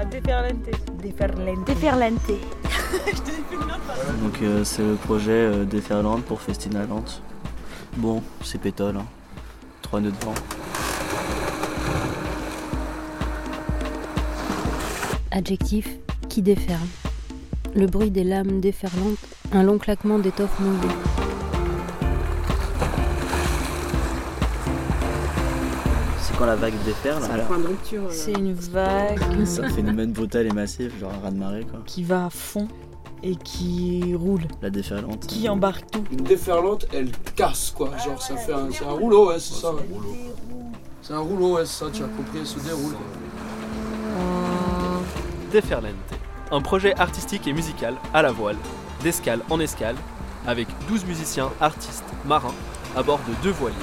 à déferlante. Déferlante. Déferlante. Donc euh, c'est le projet euh, Déferlante pour Festinalante. Bon, c'est pétole, hein. Trois nœuds de vent. Adjectif qui déferle. Le bruit des lames déferlantes, un long claquement d'étoffe moulée. Quand la vague déferle C'est un alors, point de rupture. euh, C'est une vague C'est un phénomène brutal et massif, genre un raz-de-marée quoi. qui va à fond et qui roule, La déferlante. qui embarque tout. Une déferlante, elle casse quoi. Genre ça fait un, c'est un rouleau, ouais, c'est ça. C'est un rouleau, ouais, c'est ça, tu as compris, elle se déroule. Déferlante, un projet artistique et musical à la voile, d'escale en escale, avec 12 musiciens, artistes, marins, à bord de deux voiliers,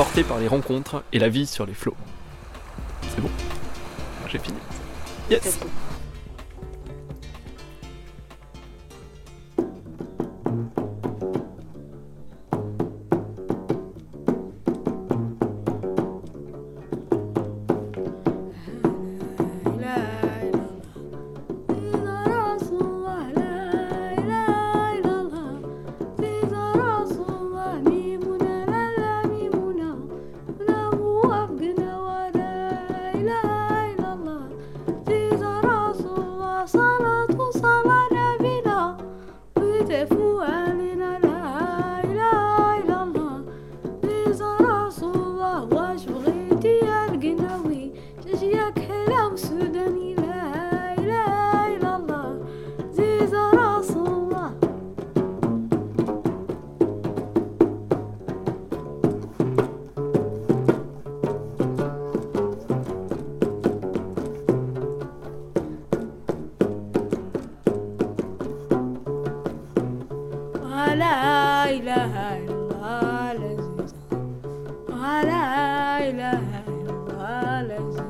portés par les rencontres et la vie sur les flots. C'est bon J'ai fini. Yes إلا لذيذة إله إلا لذيذة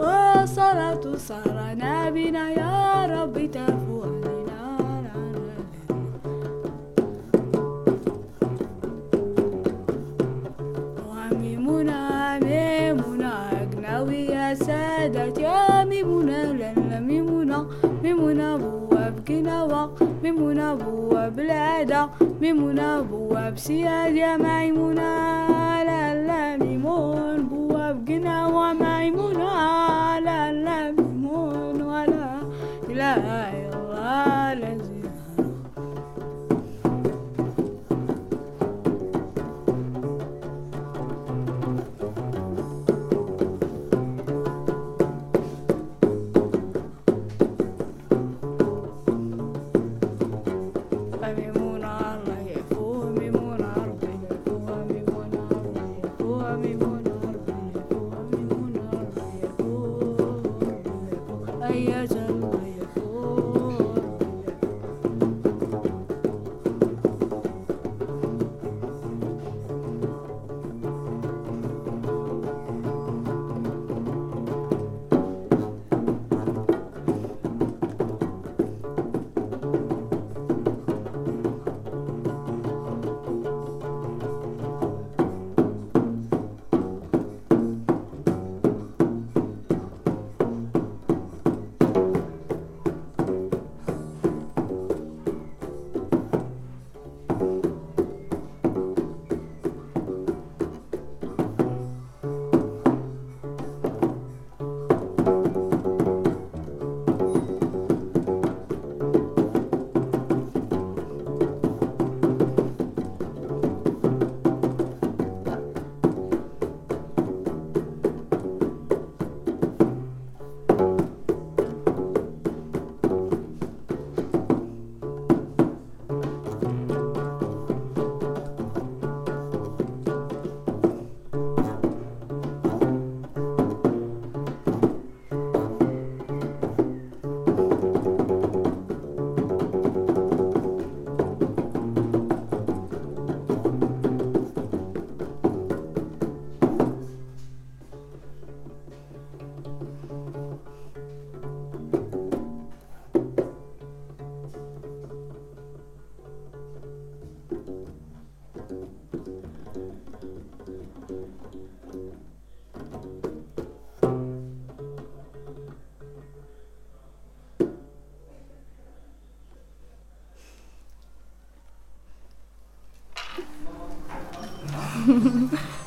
والصلاة صار نبينا يا رب تفوق سادت يا ميمونة لن ميمونة ميمونة بوابكنا وقت بوا بلادة ميمونة بوا بسيادة ميمونة لا لا ميمون بوا بقنا وميمونة لا لا ميمون ولا لا أيا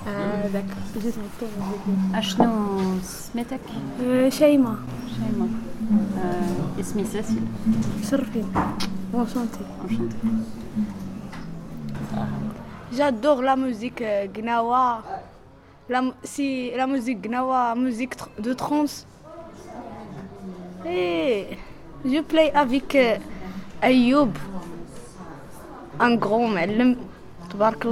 آه، ذاك جيت نطلب أشنو سميتك؟ آه، شيماء شيماء آه، اسمي ساسي شرفين enchanté Enchantée. J'adore la musique euh, gnawa. La, mu- si la musique gnawa, musique tr- de trance. Et je play avec euh, Ayoub, un grand معلم تبارك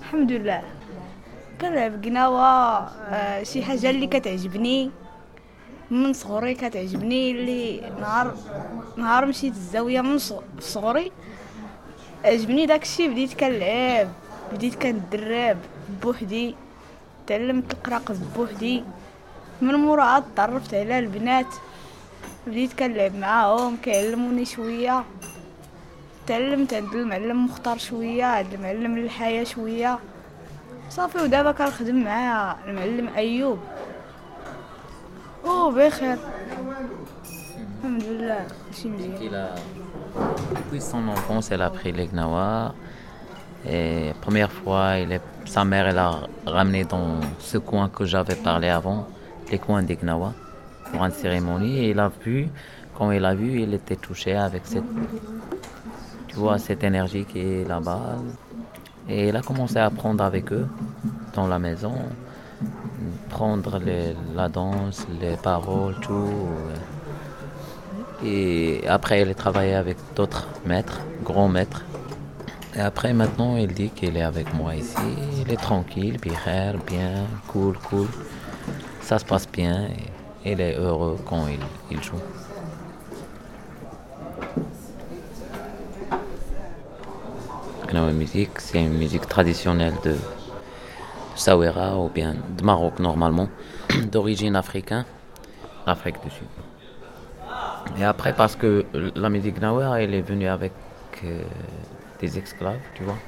الحمد لله. كنلعب قناوة آه، شي حاجة اللي كتعجبني من صغري كتعجبني اللي نهار نهار مشيت الزاوية من صغري عجبني داكشي بديت كنلعب بديت كندرب بوحدي تعلمت القراق بوحدي. من مورا تعرفت على البنات بديت كنلعب معاهم كيعلموني شوية. تعلمت عند المعلم مختار شوية عند المعلم الحياة شوية صافي ودابا كنخدم مع المعلم أيوب او بخير الحمد لله ماشي مزيان Il a, depuis son enfance, elle a appris les gnawa. Et première fois, il est, sa mère, elle a ramené dans ce coin que j'avais parlé avant, les coins des gnawa, pour une cérémonie. Et il a vu, quand il a vu, il était touché avec cette, tu vois, cette énergie qui est là-bas. Et il a commencé à apprendre avec eux dans la maison, prendre la danse, les paroles, tout. Et après, il a travaillé avec d'autres maîtres, grands maîtres. Et après, maintenant, il dit qu'il est avec moi ici. Il est tranquille, bien, bien, cool, cool. Ça se passe bien et il est heureux quand il joue. C'est une musique traditionnelle de Sawera ou bien de Maroc normalement, d'origine africaine, Afrique du Sud. Et après, parce que la musique Nawer, elle est venue avec euh, des esclaves, tu vois.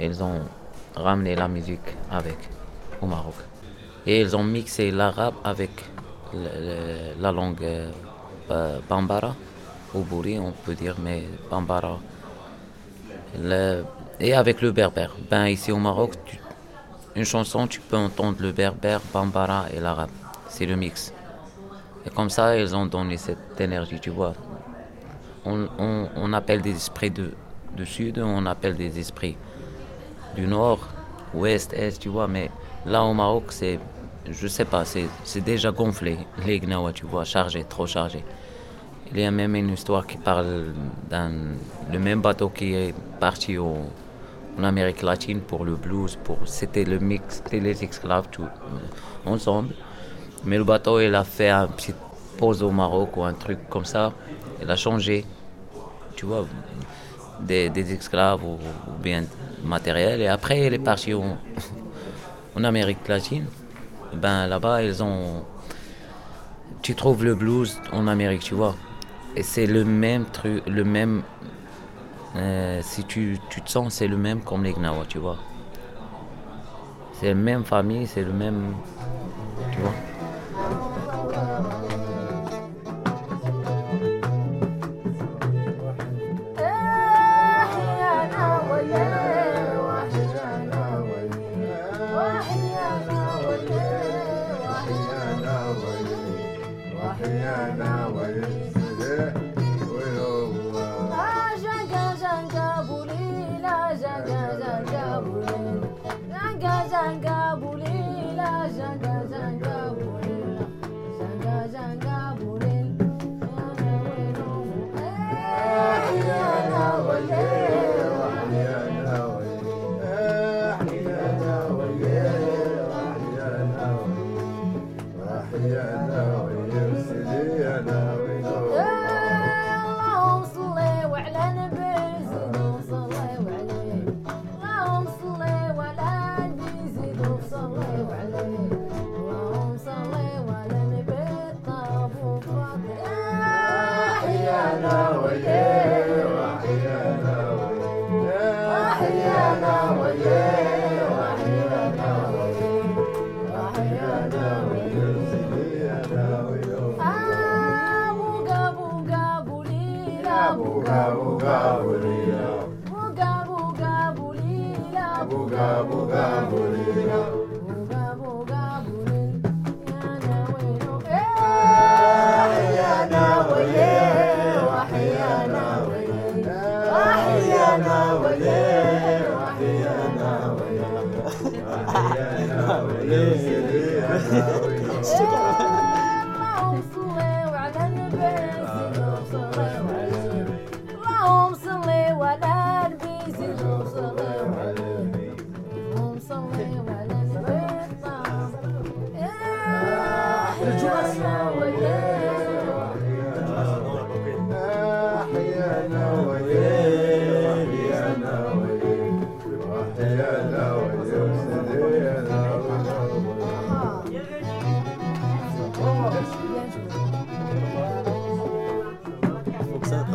Ils ont ramené la musique avec au Maroc. Et ils ont mixé l'arabe avec la langue euh, ba- Bambara, ou Bouri, on peut dire, mais Bambara. Et avec le berbère. Ben, ici au Maroc, une chanson, tu peux entendre le berbère, Bambara et l'arabe. C'est le mix. Et comme ça, ils ont donné cette énergie, tu vois. On, appelle des esprits de, du sud, on appelle des esprits du nord, ouest, est, tu vois. Mais là, au Maroc, c'est, je sais pas, c'est déjà gonflé, les Gnawa, tu vois, chargé, trop chargé. Il y a même une histoire qui parle d'un le même bateau qui est parti en Amérique latine pour le blues, pour c'était le mix, c'était les esclaves tout euh, ensemble. Mais le bateau, il a fait un petit pause au Maroc ou un truc comme ça. Il a changé, tu vois, des, esclaves ou, bien matériel. Et après, il est parti en, en Amérique latine. Ben là-bas, ils ont. Tu trouves le blues en Amérique, tu vois. C'est le même truc, le même. euh, si tu, tu te sens, c'est le même comme les Gnawa, tu vois. C'est la même famille, c'est le même. Tu vois. جاكا جاكا بوليلا جاكا جاكا بوليلا جاكا جاكا بوليلا جاكا جاكا بوليلا أنا وينو أحيانا وليلا أحيانا وليلا أحيانا وليلا أحيانا وليلا أحيانا وليلا سيدي أنا God.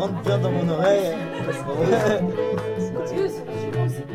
Rentre bien dans mon oreille.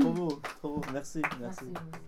trop beau, trop beau. Merci, merci. Merci.